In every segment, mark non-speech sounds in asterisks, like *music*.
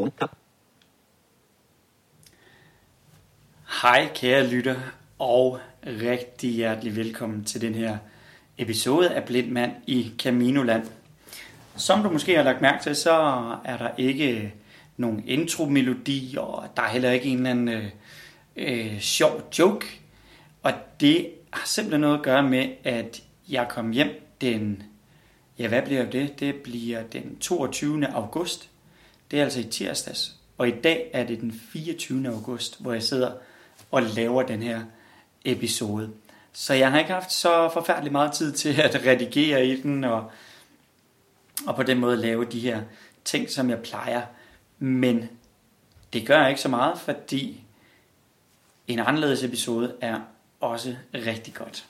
Funktion. Hej kære lytter, og rigtig hjertelig velkommen til den her episode af Blindmand i Caminoland. Som du måske har lagt mærke til, så er der ikke nogen intro-melodi, og der er heller ikke en eller anden øh, øh, sjov joke. Og det har simpelthen noget at gøre med, at jeg kom hjem den, ja hvad bliver det? Det bliver den 22. august. Det er altså i tirsdags. Og i dag er det den 24. august, hvor jeg sidder og laver den her episode. Så jeg har ikke haft så forfærdelig meget tid til at redigere i den, og, og på den måde lave de her ting, som jeg plejer. Men det gør ikke så meget, fordi en anderledes episode er også rigtig godt.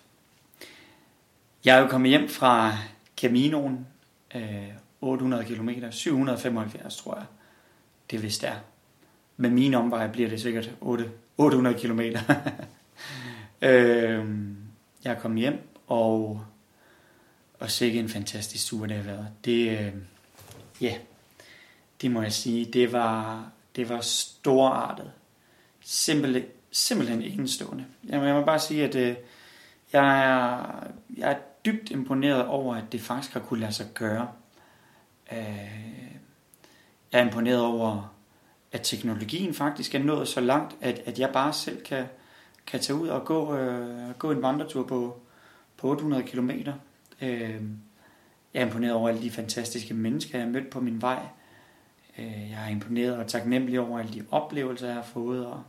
Jeg er jo kommet hjem fra Caminoen, øh, 800 km, 775 tror jeg, det vist er. Med mine omveje bliver det sikkert 8, 800 km. øh, jeg kom hjem, og, og sikke en fantastisk tur, det har været. Det, øh, ja, det må jeg sige, det var, det var storartet. Simpel, simpelthen enestående. Jeg må, jeg må bare sige, at øh, jeg, er, jeg er dybt imponeret over, at det faktisk har kunne lade sig gøre. Øh, jeg er imponeret over, at teknologien faktisk er nået så langt, at, at jeg bare selv kan, kan tage ud og gå, øh, gå en vandretur på, på 800 km. Øh, jeg er imponeret over alle de fantastiske mennesker, jeg har mødt på min vej. Øh, jeg er imponeret og taknemmelig over alle de oplevelser, jeg har fået. Og,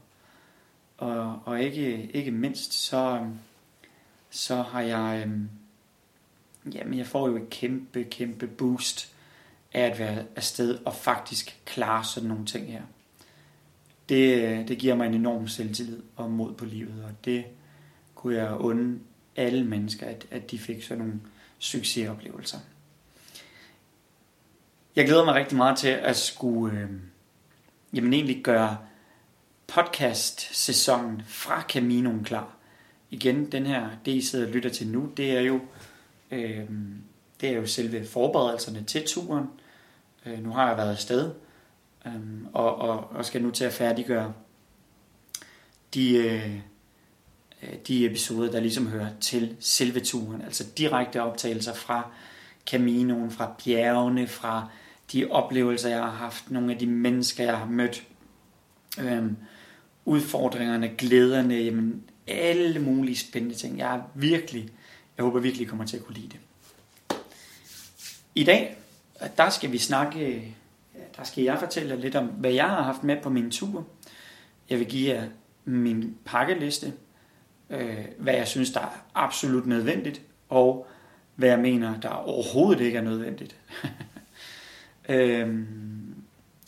og, og ikke, ikke mindst, så, så har jeg... Øh, jamen, jeg får jo et kæmpe, kæmpe boost af at være afsted og faktisk klare sådan nogle ting her. Det, øh, det giver mig en enorm selvtillid og mod på livet, og det kunne jeg unde alle mennesker, at, at de fik sådan nogle succesoplevelser. Jeg glæder mig rigtig meget til at skulle øh, jamen egentlig gøre podcast-sæsonen fra Caminoen klar. Igen, den her, det I sidder og lytter til nu, det er jo, øh, det er jo selve forberedelserne til turen. Øh, nu har jeg været afsted, øh, og, og, og skal nu til at færdiggøre de, øh, øh, de episoder, der ligesom hører til selve turen. Altså direkte optagelser fra Caminoen, fra bjergene, fra de oplevelser, jeg har haft, nogle af de mennesker, jeg har mødt, øh, udfordringerne, glæderne, jamen alle mulige spændende ting. Jeg er virkelig, jeg håber virkelig, I kommer til at kunne lide det. I dag, der skal vi snakke, der skal jeg fortælle lidt om, hvad jeg har haft med på min tur. Jeg vil give jer min pakkeliste, øh, hvad jeg synes, der er absolut nødvendigt, og hvad jeg mener, der overhovedet ikke er nødvendigt. *laughs* øhm,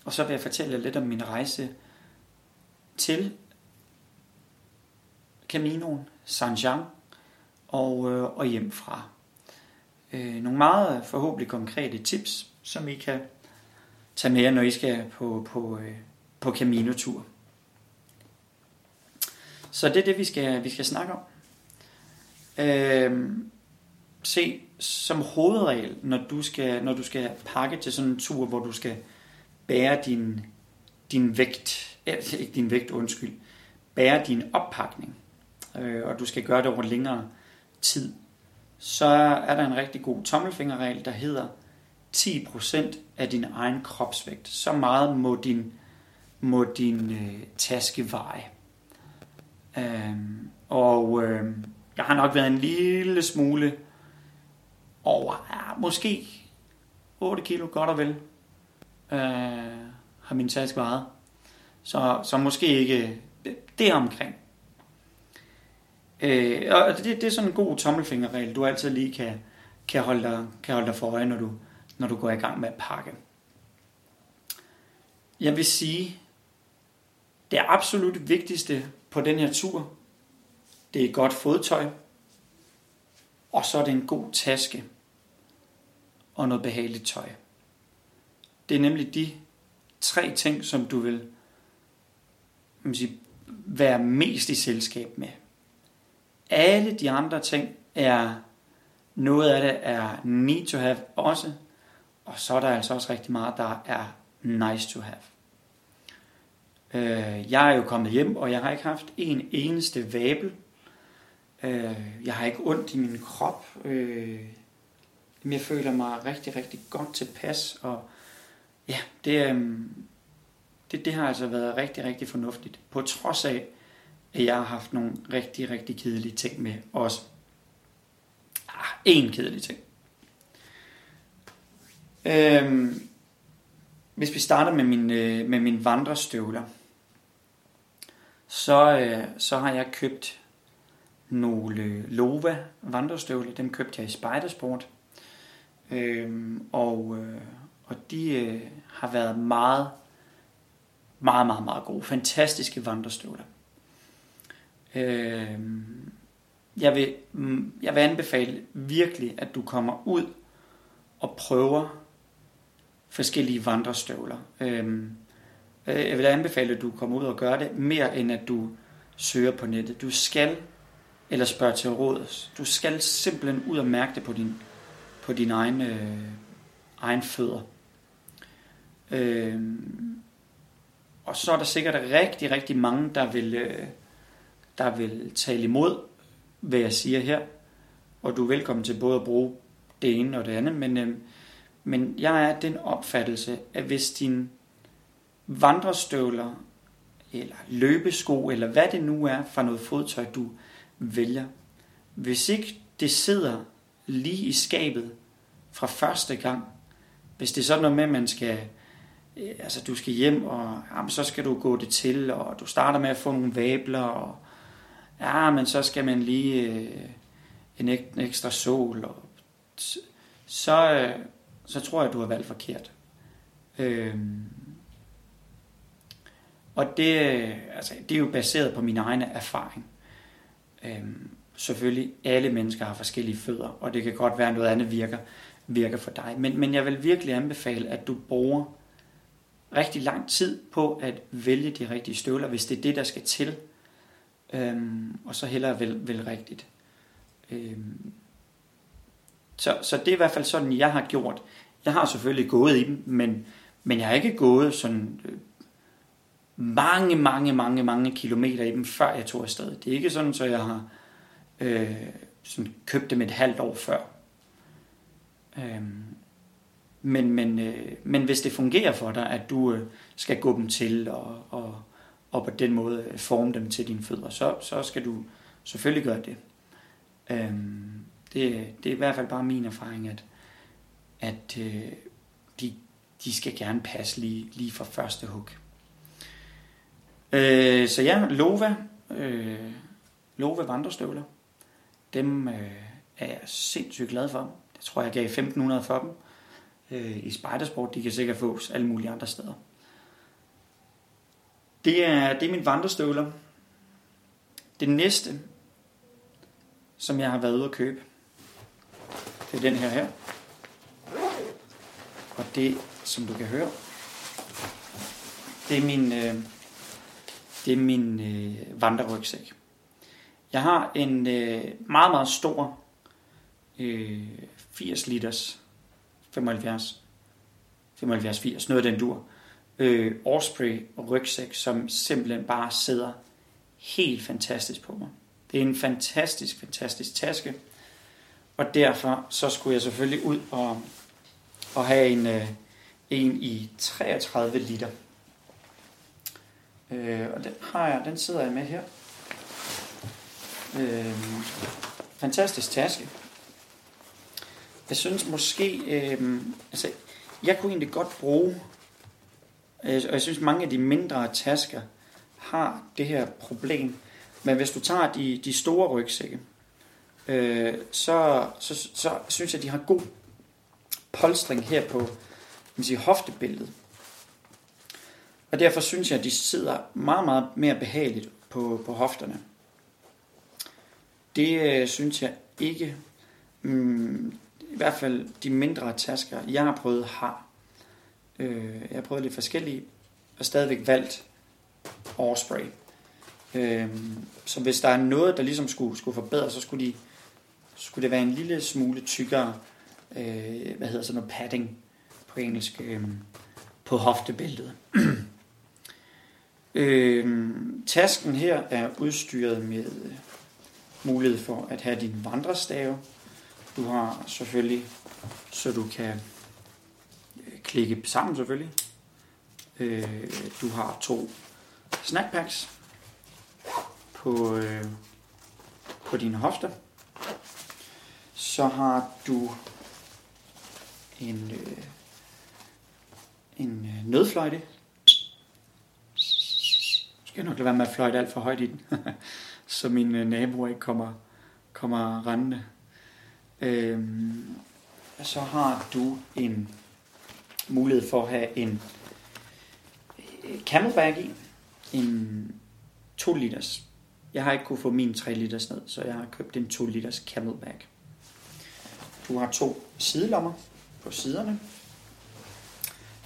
og så vil jeg fortælle lidt om min rejse til Caminoen, Saint-Jean og, øh, og hjem fra. Øh, nogle meget øh, forhåbentlig konkrete tips, som I kan tage med jer, når I skal på, på, øh, på Camino-tur. Så det er det, vi skal, vi skal snakke om. Øh, se, som hovedregel, når du skal, når du skal pakke til sådan en tur, hvor du skal bære din, din vægt, *laughs* ikke din vægt, undskyld, bære din oppakning, øh, og du skal gøre det over længere tid, så er der en rigtig god tommelfingerregel, der hedder 10% af din egen kropsvægt. Så meget må din, må din øh, taske veje. Øhm, og øh, jeg har nok været en lille smule over, ja, måske 8 kilo godt og vel, øh, har min taske vejet. Så, så måske ikke øh, det omkring. Øh, og det, det er sådan en god tommelfingerregel, du altid lige kan, kan, holde dig, kan holde dig for øje, når du, når du går i gang med at pakke. Jeg vil sige, det absolut vigtigste på den her tur, det er godt fodtøj, og så er det en god taske og noget behageligt tøj. Det er nemlig de tre ting, som du vil man sige, være mest i selskab med. Alle de andre ting er, noget af det er need to have også, og så er der altså også rigtig meget, der er nice to have. Øh, jeg er jo kommet hjem, og jeg har ikke haft en eneste vabel. Øh, jeg har ikke ondt i min krop. Øh, jeg føler mig rigtig, rigtig godt tilpas, og ja, det, øh, det, det har altså været rigtig, rigtig fornuftigt. På trods af, at jeg har haft nogle rigtig, rigtig kedelige ting med også. Ah, en kedelig ting. Øhm, hvis vi starter med min, øh, med min vandrestøvler, så, øh, så har jeg købt nogle Lova vandrestøvler. Dem købte jeg i Spidersport. Øhm, og, øh, og de øh, har været meget, meget, meget, meget gode. Fantastiske vandrestøvler. Øhm, jeg, vil, mm, jeg vil anbefale virkelig, at du kommer ud og prøver forskellige vandrestøvler. Øhm, øh, jeg vil anbefale, at du kommer ud og gør det, mere end at du søger på nettet. Du skal, eller spørge til råds, du skal simpelthen ud og mærke det på din, på din egen, øh, egen fødder. Øh, og så er der sikkert rigtig, rigtig mange, der vil, øh, der vil tale imod, hvad jeg siger her. Og du er velkommen til både at bruge det ene og det andet, men øh, men jeg er den opfattelse, at hvis din vandrestøvler, eller løbesko, eller hvad det nu er for noget fodtøj, du vælger, hvis ikke det sidder lige i skabet fra første gang, hvis det er sådan noget med, at man skal, øh, altså du skal hjem, og jamen, så skal du gå det til, og du starter med at få nogle vabler, og ja, men så skal man lige øh, en, ek, en ekstra sol, og så, øh, så tror jeg, at du har valgt forkert. Øhm, og det, øh, altså, det er jo baseret på min egen erfaring. Øhm, selvfølgelig, alle mennesker har forskellige fødder, og det kan godt være, at noget andet virker, virker for dig. Men, men jeg vil virkelig anbefale, at du bruger rigtig lang tid på at vælge de rigtige støvler, hvis det er det, der skal til. Øhm, og så hellere vel, vel rigtigt. Øhm, så, så det er i hvert fald sådan, jeg har gjort. Jeg har selvfølgelig gået i dem, men, men jeg har ikke gået sådan øh, mange, mange, mange, mange kilometer i dem, før jeg tog afsted. Det er ikke sådan, så jeg har øh, sådan købt dem et halvt år før. Øhm, men, men, øh, men hvis det fungerer for dig, at du øh, skal gå dem til og, og, og på den måde øh, forme dem til dine fødder, så, så skal du selvfølgelig gøre det. Øhm, det, det er i hvert fald bare min erfaring, at, at øh, de, de skal gerne passe lige, lige fra første hug. Øh, så ja, Lova, øh, Lova vandrestøvler, dem øh, er jeg sindssygt glad for. Jeg tror, jeg gav 1500 for dem øh, i Spidersport. De kan sikkert fås alle mulige andre steder. Det er, det er mine vandrestøvler. Det næste, som jeg har været ude at købe, det er den her her. Og det, som du kan høre, det er min, øh, det er min øh, vandrerygsæk. Jeg har en øh, meget, meget stor øh, 80 liters 75 75-80, noget af den dur. Øh, Osprey rygsæk, som simpelthen bare sidder helt fantastisk på mig. Det er en fantastisk, fantastisk taske. Og derfor så skulle jeg selvfølgelig ud og, og have en, øh, en i 33 liter. Øh, og den har jeg, den sidder jeg med her. Øh, fantastisk taske. Jeg synes måske, øh, altså, jeg kunne egentlig godt bruge, og jeg synes mange af de mindre tasker har det her problem. Men hvis du tager de, de store rygsække, øh, så, så, så, synes jeg, at de har god polstring her på man siger, hoftebilledet. Og derfor synes jeg, at de sidder meget, meget mere behageligt på, på hofterne. Det øh, synes jeg ikke, mm, i hvert fald de mindre tasker, jeg har prøvet, har. Øh, jeg har prøvet lidt forskellige, og stadigvæk valgt Osprey. Øh, så hvis der er noget, der ligesom skulle, skulle forbedres, så skulle de skulle det være en lille smule tykkere, øh, hvad hedder sådan noget padding på engelsk, øh, på hoftebæltet. *clears throat* Øh, tasken her er udstyret med mulighed for at have din vandrestave. Du har selvfølgelig, så du kan klikke sammen selvfølgelig. Øh, du har to snackpacks på, øh, på dine hofter. Så har du en, øh, en øh, nødfløjte. Skal jeg nok lade være med at fløjte alt for højt i den, *laughs* så min øh, naboer ikke kommer, kommer rendende. Øh, så har du en mulighed for at have en øh, camelback i. En 2 liters. Jeg har ikke kunne få min 3 liters ned, så jeg har købt en 2 liters camelback. Du har to sidelommer på siderne.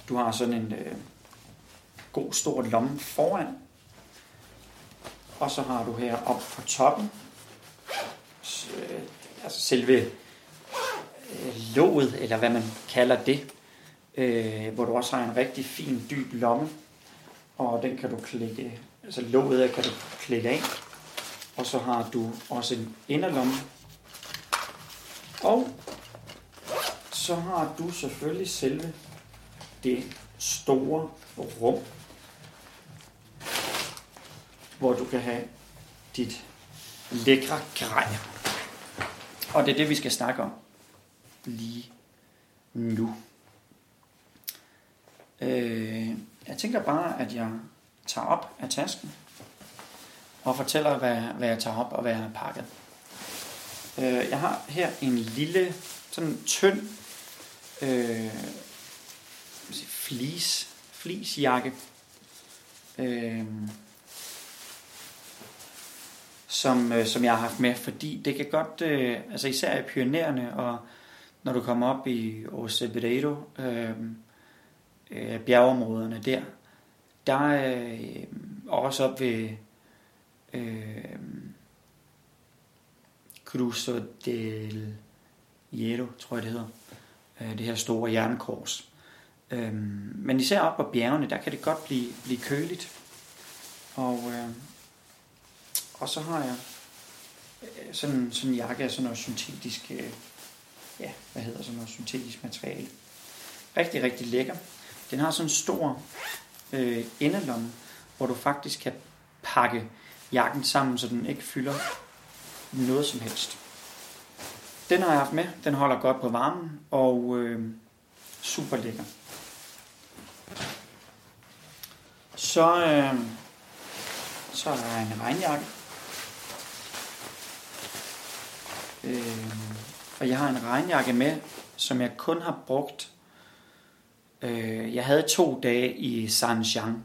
Du har sådan en øh, god stor lomme foran. Og så har du her op på toppen, øh, altså selve øh, låget, eller hvad man kalder det, øh, hvor du også har en rigtig fin dyb lomme, og den kan du klikke, altså låget kan du klikke af, og så har du også en inderlomme, og så har du selvfølgelig selve det store rum, hvor du kan have dit lækre grej. Og det er det, vi skal snakke om lige nu. Øh, jeg tænker bare, at jeg tager op af tasken og fortæller, hvad, hvad jeg tager op og hvad jeg har pakket. Øh, jeg har her en lille, sådan tynd øh, flis, flisjakke, øh, som, øh, som jeg har haft med, fordi det kan godt, øh, altså især i pionerende, og når du kommer op i Oceberedo, øh, øh, bjergeområderne der, der øh, også op ved øh, Cruzo del Hierro, tror jeg det hedder, øh, det her store jernkors. Øh, men især op på bjergene, der kan det godt blive, blive køligt. Og, øh, og så har jeg øh, sådan, sådan en jakke af sådan noget syntetisk, øh, ja, hvad hedder sådan noget syntetisk materiale. Rigtig, rigtig lækker. Den har sådan en stor øh, endelomme, hvor du faktisk kan pakke jakken sammen, så den ikke fylder noget som helst. Den har jeg haft med. Den holder godt på varmen og øh, super lækker. Så, øh, så er der en regnjakke. Øh, og jeg har en regnjakke med, som jeg kun har brugt. Øh, jeg havde to dage i Sanjiang,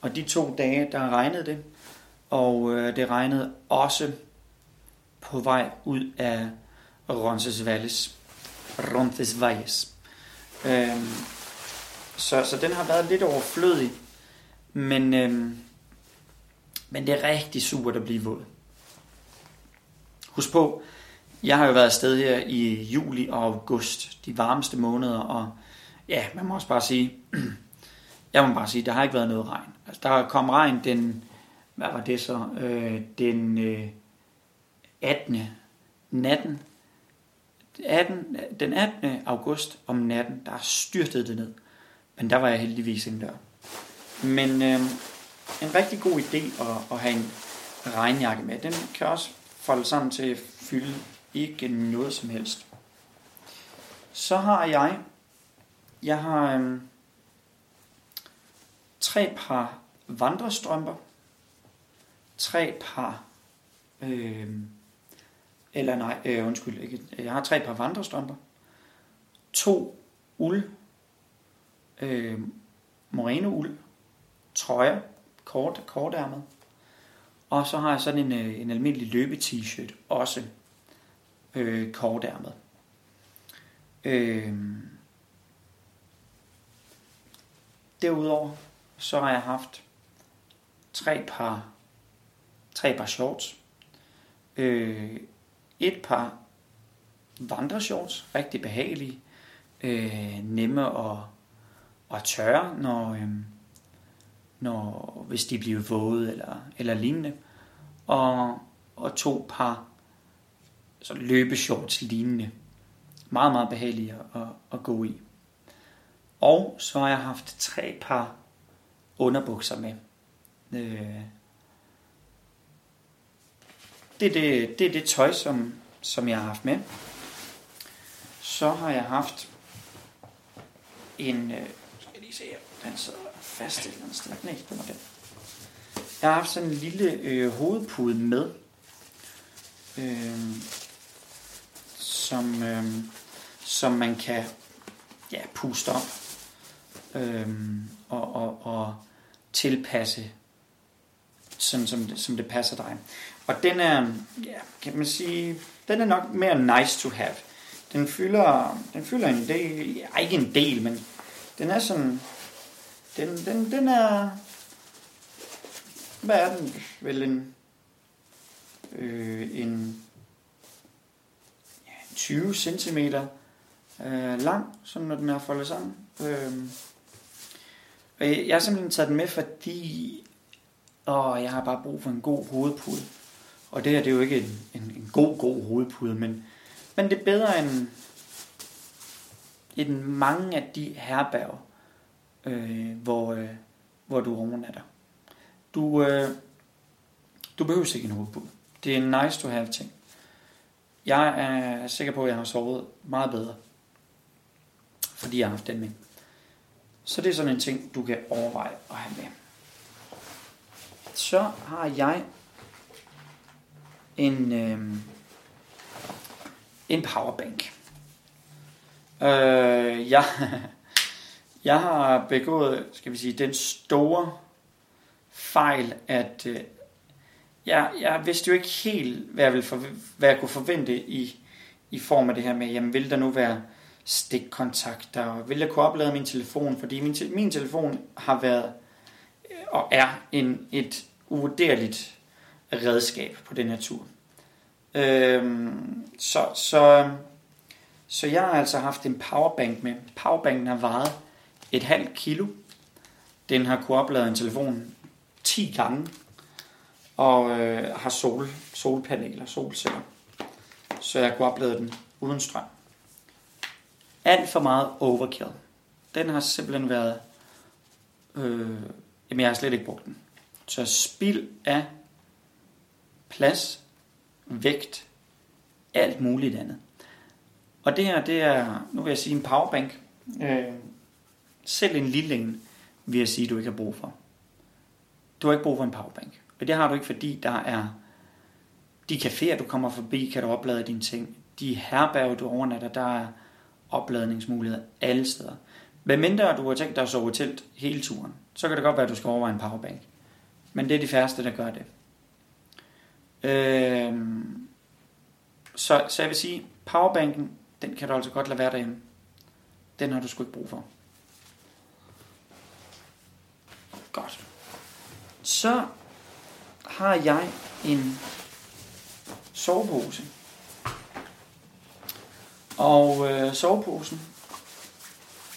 og de to dage, der regnede det. Og øh, det regnede også på vej ud af Roncesvalles. Roncesvalles. Øh, så, så den har været lidt overflødig. Men, øh, men det er rigtig super at blive våd. Husk på, jeg har jo været afsted her i juli og august, de varmeste måneder, og ja, man må også bare sige, *clears throat* jeg må bare sige, der har ikke været noget regn. Altså, der kom regn den, hvad var det så, øh, den øh, 18. natten, 18, den 18. august om natten, der styrtede det ned. Men der var jeg heldigvis ikke der. Men øh, en rigtig god idé at, at have en regnjakke med. Den kan også folde sammen til at fylde ikke noget som helst. Så har jeg, jeg har øhm, tre par vandrestrømper, tre par, øhm, eller nej, øh, undskyld, ikke, jeg har tre par vandrestrømper, to uld, øh, moreno uld, trøjer, kort, kortærmet, og så har jeg sådan en, øh, en almindelig løbe-t-shirt også øh, kortærmet. Øh, derudover så har jeg haft tre par, tre par shorts. Øh, et par vandreshorts, rigtig behagelige, øh, nemme at, at tørre, når, øh, når, hvis de bliver våde eller, eller lignende. Og, og to par så løbeshorts lignende. Meget, meget behagelige at, at gå i. Og så har jeg haft tre par underbukser med. Øh, det, er det, det er det tøj, som, som jeg har haft med. Så har jeg haft en... Øh, skal jeg lige se her. Den sidder fast et eller andet sted. Nej, på var den. Jeg har haft sådan en lille øh, hovedpude med. Øh, som, øh, som man kan ja, puste op øh, og, og, og tilpasse, sådan som det, som det passer dig. Og den er, ja, kan man sige, den er nok mere nice to have. Den fylder, den fylder en del, ja, ikke en del, men den er sådan, den, den, den er, hvad er den? Vel en, øh, en ja, 20 cm øh, lang, sådan når den er foldet sammen. Øh, og jeg, jeg har simpelthen taget den med, fordi åh, jeg har bare brug for en god hovedpude. Og det her, det er jo ikke en, en, en god, god hovedpude, men, men det er bedre end, end mange af de herberg, øh, hvor, øh, hvor du overnatter. Du, øh, du behøver ikke en hovedpude. Det er en nice to have ting. Jeg er sikker på, at jeg har sovet meget bedre, fordi jeg har haft den med. Så det er sådan en ting, du kan overveje at have med. Så har jeg en, øh, en powerbank. Øh, jeg, *laughs* jeg har begået, skal vi sige, den store fejl, at øh, jeg, jeg vidste jo ikke helt, hvad jeg, ville for, hvad jeg kunne forvente i, i form af det her med, jamen vil der nu være stikkontakter, og vil jeg kunne oplade min telefon, fordi min, min telefon har været øh, og er en, et uvurderligt redskab på den her tur. Øhm, så, så, så jeg har altså haft en powerbank med. Powerbanken har vejet et halvt kilo. Den har kunne oplade en telefon 10 gange. Og øh, har sol, solpaneler, solceller. Så jeg kunne oplade den uden strøm. Alt for meget overkill. Den har simpelthen været... Øh, jamen jeg har slet ikke brugt den. Så spild af plads, vægt, alt muligt andet. Og det her, det er, nu vil jeg sige en powerbank. Øh, selv en lille en, vil jeg sige, du ikke har brug for. Du har ikke brug for en powerbank. Og det har du ikke, fordi der er de caféer, du kommer forbi, kan du oplade dine ting. De herberg, du overnatter, der er opladningsmuligheder alle steder. Hvad mindre du har tænkt dig at sove telt hele turen, så kan det godt være, at du skal overveje en powerbank. Men det er de færreste, der gør det. Øh, så, så jeg vil sige, powerbanken, den kan du altså godt lade være derhjemme. Den har du sgu ikke brug for. Godt. Så har jeg en sovepose. Og øh, soveposen,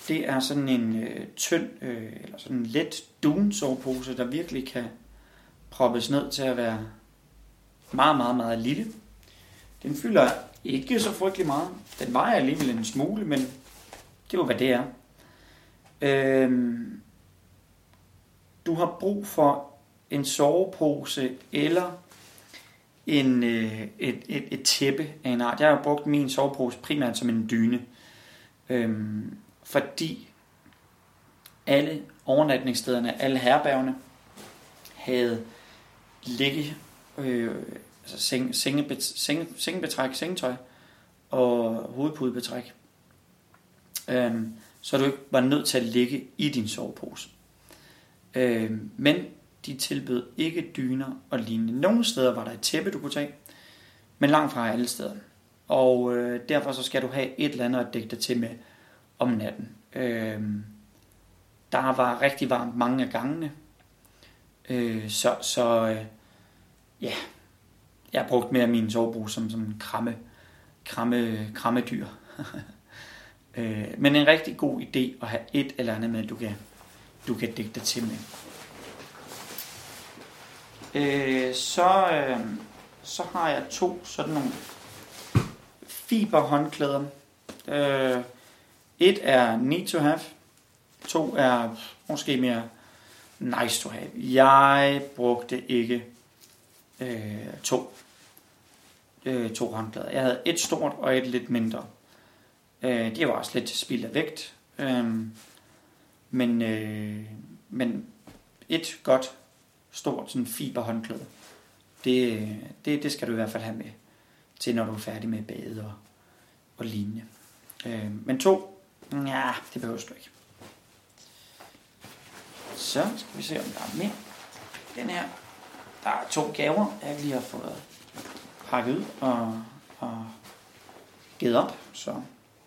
det er sådan en øh, tynd, øh, eller sådan en let dun sovepose, der virkelig kan proppes ned til at være meget, meget, meget lille. Den fylder ikke så frygtelig meget. Den vejer alligevel en smule, men det var hvad det er. Øhm, du har brug for en sovepose eller en, øh, et, et, et tæppe af en art. Jeg har brugt min sovepose primært som en dyne, øhm, fordi alle overnatningsstederne, alle herbergene, havde ligge, øh, altså seng, sengebet, seng, sengebetræk, sengetøj og hovedpudebetræk. Øhm, så du ikke var nødt til at ligge i din sovepose. Øhm, men de tilbød ikke dyner og lignende. Nogle steder var der et tæppe, du kunne tage, men langt fra alle steder. Og øh, derfor så skal du have et eller andet at dække dig til med om natten. Øh, der var rigtig varmt mange af gangene, øh, så, så øh, ja, jeg har brugt mere min sovebrug som, som en kramme, kramme, krammedyr. *laughs* øh, men en rigtig god idé at have et eller andet med, du kan, du kan dække dig til med øh, så, øh, så har jeg to sådan nogle fiberhåndklæder. Øh, et er need to have, to er måske mere nice to have. Jeg brugte ikke øh, to, øh, to håndklæder. Jeg havde et stort og et lidt mindre. Øh, det var også lidt spild af vægt. Øh, men, øh, men et godt, stort sådan fiberhåndklæde, det, det, det skal du i hvert fald have med til, når du er færdig med bade og, og lignende. Øh, men to, ja, det behøver du ikke. Så skal vi se, om der er mere. Den her, der er to gaver, jeg lige har fået pakket ud og, og givet op. Så,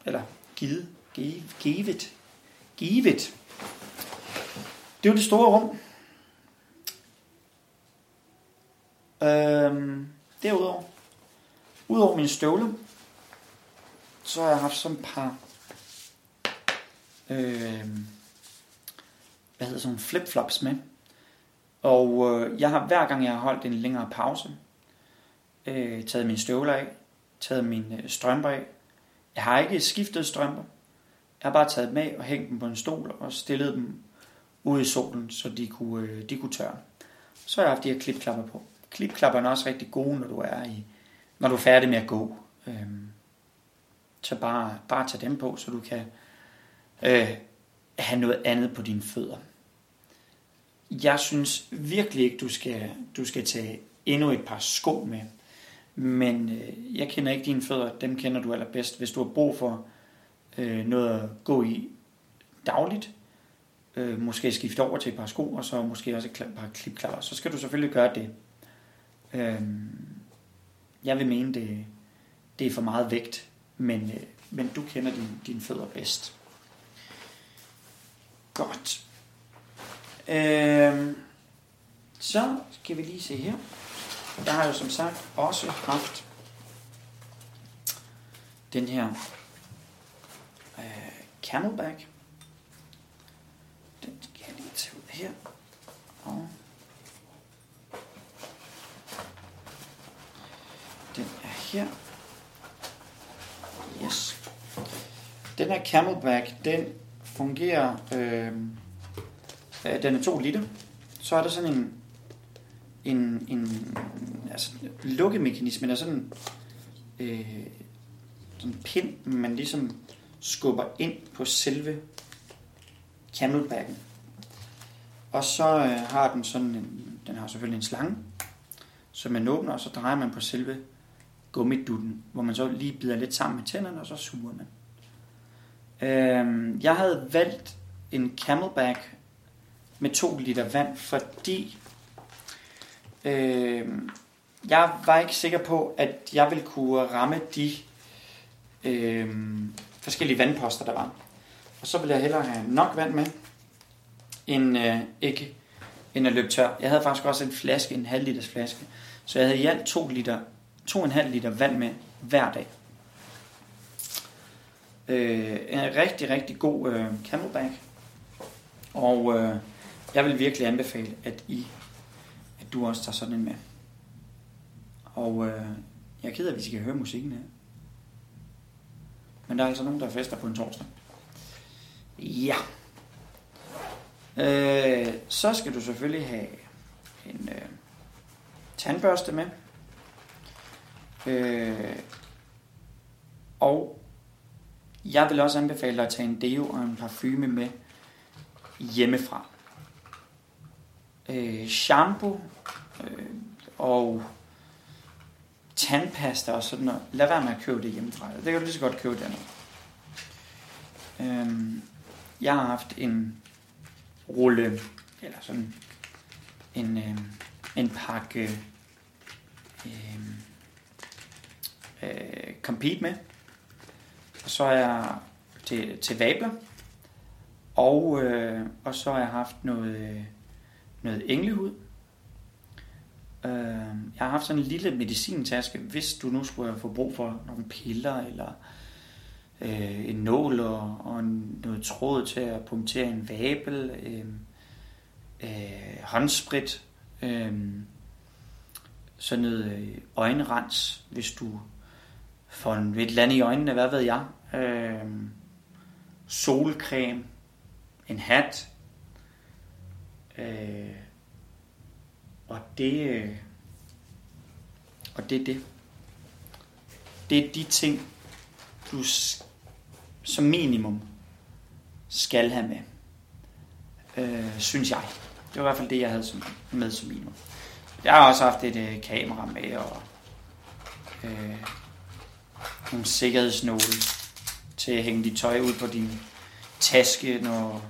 eller givet, givet, givet, givet. Det er jo det store rum. Øhm, derudover, udover min støvle, så har jeg haft sådan et par øhm, hvad hedder sådan flipflops med. Og øh, jeg har hver gang jeg har holdt en længere pause, øh, taget mine støvler af, taget mine øh, strømper af. Jeg har ikke skiftet strømper. Jeg har bare taget dem af og hængt dem på en stol og stillet dem ude i solen, så de kunne, øh, de kunne tørre. Så har jeg haft de her klipklapper på. Klipklapperne er også rigtig gode, når du er, i, når du er færdig med at gå. Øhm, så bare, bare tag dem på, så du kan øh, have noget andet på dine fødder. Jeg synes virkelig ikke, du skal, du skal tage endnu et par sko med. Men øh, jeg kender ikke dine fødder, dem kender du allerbedst. Hvis du har brug for øh, noget at gå i dagligt, øh, måske skifte over til et par sko, og så måske også et par klipklapper, så skal du selvfølgelig gøre det. Øh, jeg vil mene, det, det er for meget vægt, men, øh, men du kender din, dine fødder bedst. Godt. Øhm, så skal vi lige se her. Jeg har jo som sagt også haft den her øh, camelback. Den skal jeg lige tage ud her. Og den er her. Yes. Den her camelback, den fungerer, øh, øh, den er 2 liter. Så er der sådan en, en, en altså, lukkemekanisme, der er sådan, øh, sådan en pind, man ligesom skubber ind på selve camelbacken. Og så øh, har den sådan en, den har selvfølgelig en slange, som man åbner, og så drejer man på selve gummidutten, hvor man så lige bider lidt sammen med tænderne, og så suger man. Øh, jeg havde valgt en camelback med 2 liter vand, fordi øh, jeg var ikke sikker på, at jeg ville kunne ramme de øh, forskellige vandposter, der var. Og så ville jeg hellere have nok vand med, end øh, ikke end at løbe tør. Jeg havde faktisk også en flaske, en halv liters flaske. Så jeg havde i alt 2 liter, 2,5 liter vand med hver dag. Øh, en rigtig, rigtig god øh, camelback. Og øh, jeg vil virkelig anbefale, at I, at du også tager sådan en med. Og øh, jeg er ked af, hvis I kan høre musikken her. Men der er altså nogen, der fester på en torsdag. Ja. Øh, så skal du selvfølgelig have en øh, tandbørste med. Øh, og jeg vil også anbefale dig at tage en deo og en parfume med hjemmefra. Øh, shampoo øh, og tandpasta og sådan noget. Lad være med at købe det hjemmefra. Det kan du lige så godt købe dernede. Øh, jeg har haft en rulle, eller sådan en, øh, en pakke øh, øh, compete med. Og så har jeg til, til vabler. Og, øh, og så har jeg haft noget, noget englehud. Øh, jeg har haft sådan en lille medicintaske, hvis du nu skulle få brug for nogle piller, eller øh, en nål og, og noget tråd til at punktere en vabel, øh, øh, håndsprit, øh, sådan noget øh, øjenrens, hvis du for en, et land i øjnene, hvad ved jeg. Øh, solcreme, en hat. Øh, og det, øh, og det er det. Det er de ting, du som minimum skal have med. Øh, synes jeg. Det var i hvert fald det, jeg havde som, med som minimum. Jeg har også haft et øh, kamera med og øh, nogle sikkerhedsnåle til at hænge dit tøj ud på din taske, når,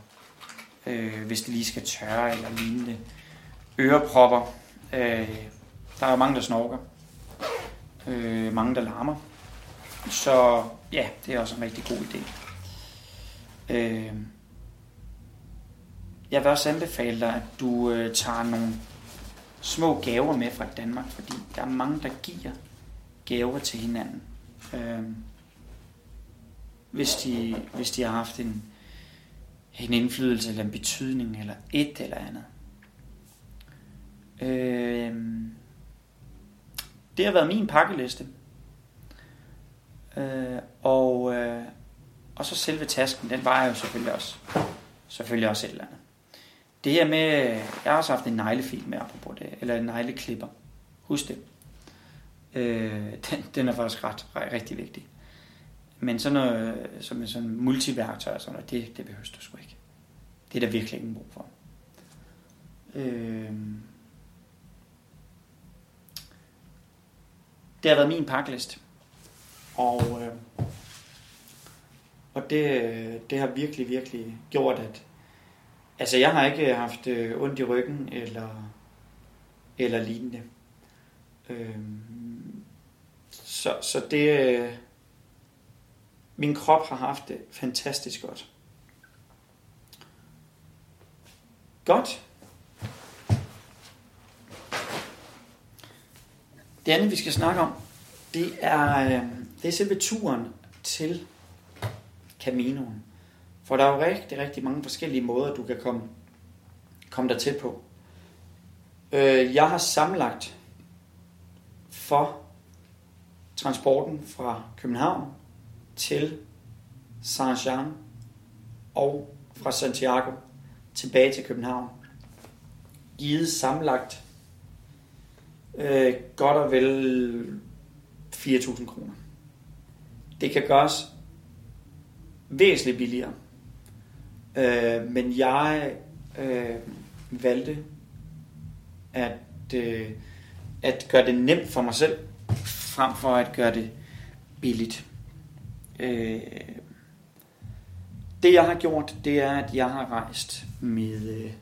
øh, hvis det lige skal tørre eller lignende. Ørepropper. Øh, der er jo mange, der snorker. Øh, mange, der larmer. Så ja, det er også en rigtig god idé. Øh, jeg vil også anbefale dig, at du øh, tager nogle små gaver med fra Danmark, fordi der er mange, der giver gaver til hinanden. Øh, hvis, de, hvis de har haft en, en indflydelse eller en betydning eller et eller andet. Øh, det har været min pakkeliste. Øh, og, øh, og så selve tasken, den var jo selvfølgelig også, selvfølgelig også et eller andet. Det her med, jeg har også haft en neglefil med apropos det, eller en negleklipper. Husk det. Øh, den, den er faktisk ret, ret, rigtig vigtig. Men sådan noget, øh, som en sådan multiværktøj og sådan noget, det, det behøver du sgu ikke. Det er der virkelig ingen brug for. Øh, det har været min paklist. Og, øh, og det, øh, det har virkelig, virkelig gjort, at altså jeg har ikke haft øh, ondt i ryggen eller, eller lignende. Øh, så, så det, øh, min krop har haft det fantastisk godt. Godt. Det andet, vi skal snakke om, det er, øh, det er selve turen til Caminoen. For der er jo rigtig, rigtig mange forskellige måder, du kan komme, komme der til på. Øh, jeg har samlet for transporten fra København til Saint-Jean og fra Santiago tilbage til København. Givet samlet øh, godt og vel 4.000 kroner. Det kan gøres væsentligt billigere. Øh, men jeg øh, valgte at, øh, at gøre det nemt for mig selv, frem for at gøre det billigt. Øh, det jeg har gjort, det er, at jeg har rejst med, øh,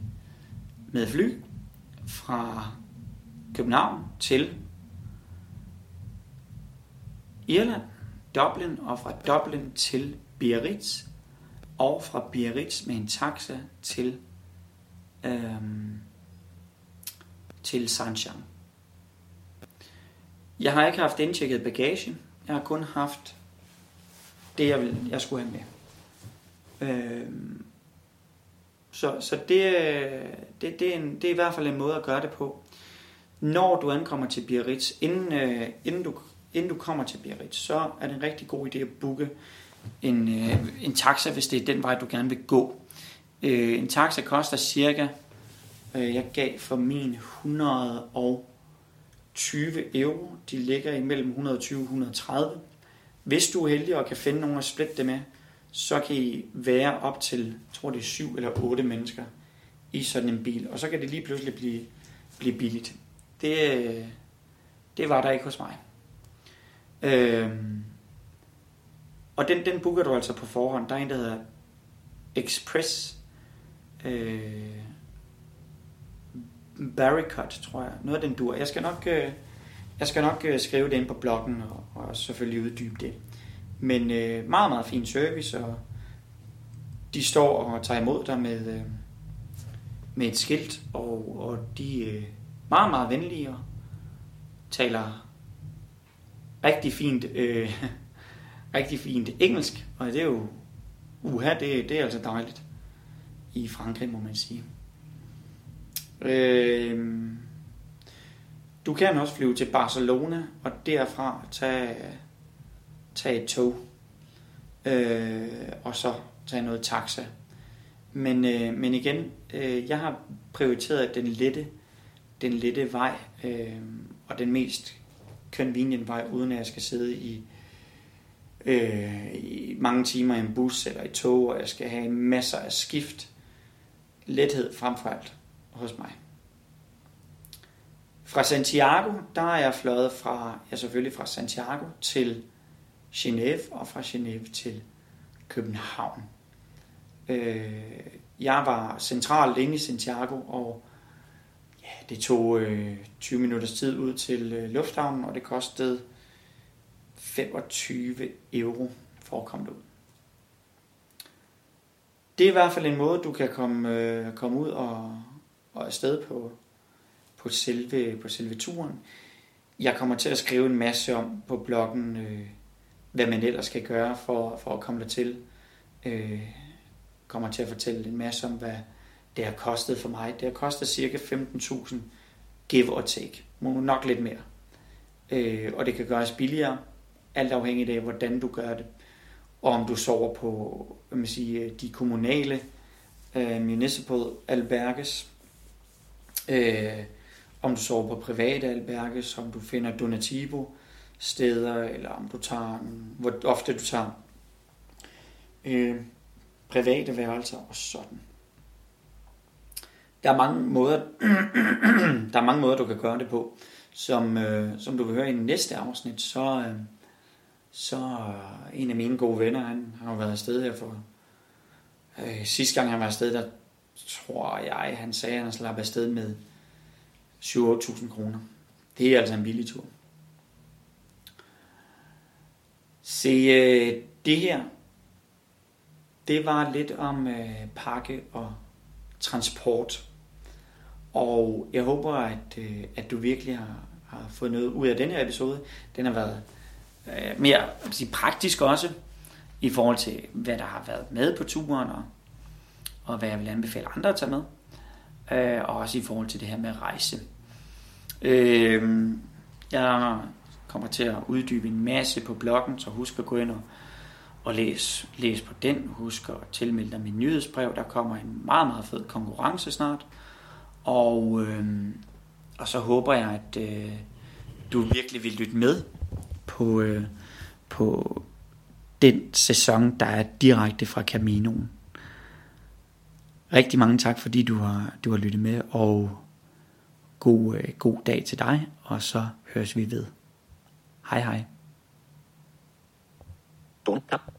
med fly fra København til Irland, Dublin og fra Dublin til Biarritz og fra Biarritz med en taxa til øhm, til Saint-Jean. Jeg har ikke haft indtjekket bagage. Jeg har kun haft det, jeg, vil, jeg skulle have med. Øh, så så det, det, det, er en, det er i hvert fald en måde at gøre det på. Når du ankommer til Biarritz, inden, øh, inden, du, inden du kommer til Biarritz, så er det en rigtig god idé at booke en, øh, en taxa, hvis det er den vej, du gerne vil gå. Øh, en taxa koster cirka, øh, jeg gav for min 100 og 20 euro. De ligger imellem 120 og 130. Hvis du er heldig og kan finde nogen at splitte det med, så kan I være op til, jeg tror det er 7 eller 8 mennesker i sådan en bil. Og så kan det lige pludselig blive, blive billigt. Det, det var der ikke hos mig. Øhm, og den, den booker du altså på forhånd. Der er en, der hedder Express øh, Barricot, tror jeg. Noget af den dur. Jeg skal nok, øh, jeg skal nok øh, skrive det ind på bloggen og, og selvfølgelig uddybe det. Men øh, meget, meget fin service, og de står og tager imod dig med, øh, med et skilt, og, og de er øh, meget, meget venlige og taler rigtig fint øh, *laughs* rigtig fint engelsk, og det er jo, uha, det, det er altså dejligt i Frankrig, må man sige. Øh, Du kan også flyve til Barcelona, og derfra tage, tage et tog, øh, og så tage noget taxa. Men, øh, men igen, øh, jeg har prioriteret den lette, den lette vej, øh, og den mest convenient vej, uden at jeg skal sidde i, øh, i mange timer i en bus eller i tog, og jeg skal have masser af skift. Lethed frem for alt hos mig. Fra Santiago, der er jeg fløjet fra, ja selvfølgelig fra Santiago til Genève, og fra Genève til København. Øh, jeg var centralt inde i Santiago, og ja, det tog øh, 20 minutters tid ud til øh, lufthavnen, og det kostede 25 euro for at komme ud. Det er i hvert fald en måde, du kan komme, øh, komme ud og, og afsted på, på, selve, på selve turen. Jeg kommer til at skrive en masse om på bloggen, øh, hvad man ellers skal gøre for, for at komme dertil. Øh, kommer til at fortælle en masse om, hvad det har kostet for mig. Det har kostet cirka 15.000 give or take. Nok lidt mere. Øh, og det kan gøres billigere, alt afhængigt af, hvordan du gør det. Og om du sover på hvad man siger, de kommunale øh, municipal alberges, øh, om du sover på private alberges, om du finder donativo steder, eller om du tager, hvor ofte du tager øh, private værelser og sådan. Der er mange måder, *clears throat* der er mange måder, du kan gøre det på. Som, øh, som du vil høre i næste afsnit, så, øh, så øh, en af mine gode venner, han, han har været afsted her for... Øh, sidste gang han var afsted, der tror jeg, han sagde, at han slap afsted med 7-8.000 kroner. Det er altså en billig tur. Se, øh, det her, det var lidt om øh, pakke og transport. Og jeg håber, at, øh, at du virkelig har, har fået noget ud af den her episode. Den har været øh, mere sige, praktisk også, i forhold til, hvad der har været med på turen, og, og hvad jeg vil anbefale andre at tage med. Øh, og også i forhold til det her med at rejse. Øh, jeg kommer til at uddybe en masse på bloggen, så husk at gå ind og og læs, læs på den. Husk at tilmelde dig min nyhedsbrev. Der kommer en meget, meget fed konkurrence snart. Og, øh, og så håber jeg, at øh, du virkelig vil lytte med på, øh, på den sæson, der er direkte fra Caminoen. Rigtig mange tak, fordi du har, du har lyttet med, og god, øh, god dag til dig, og så høres vi ved. Hej hej. Don't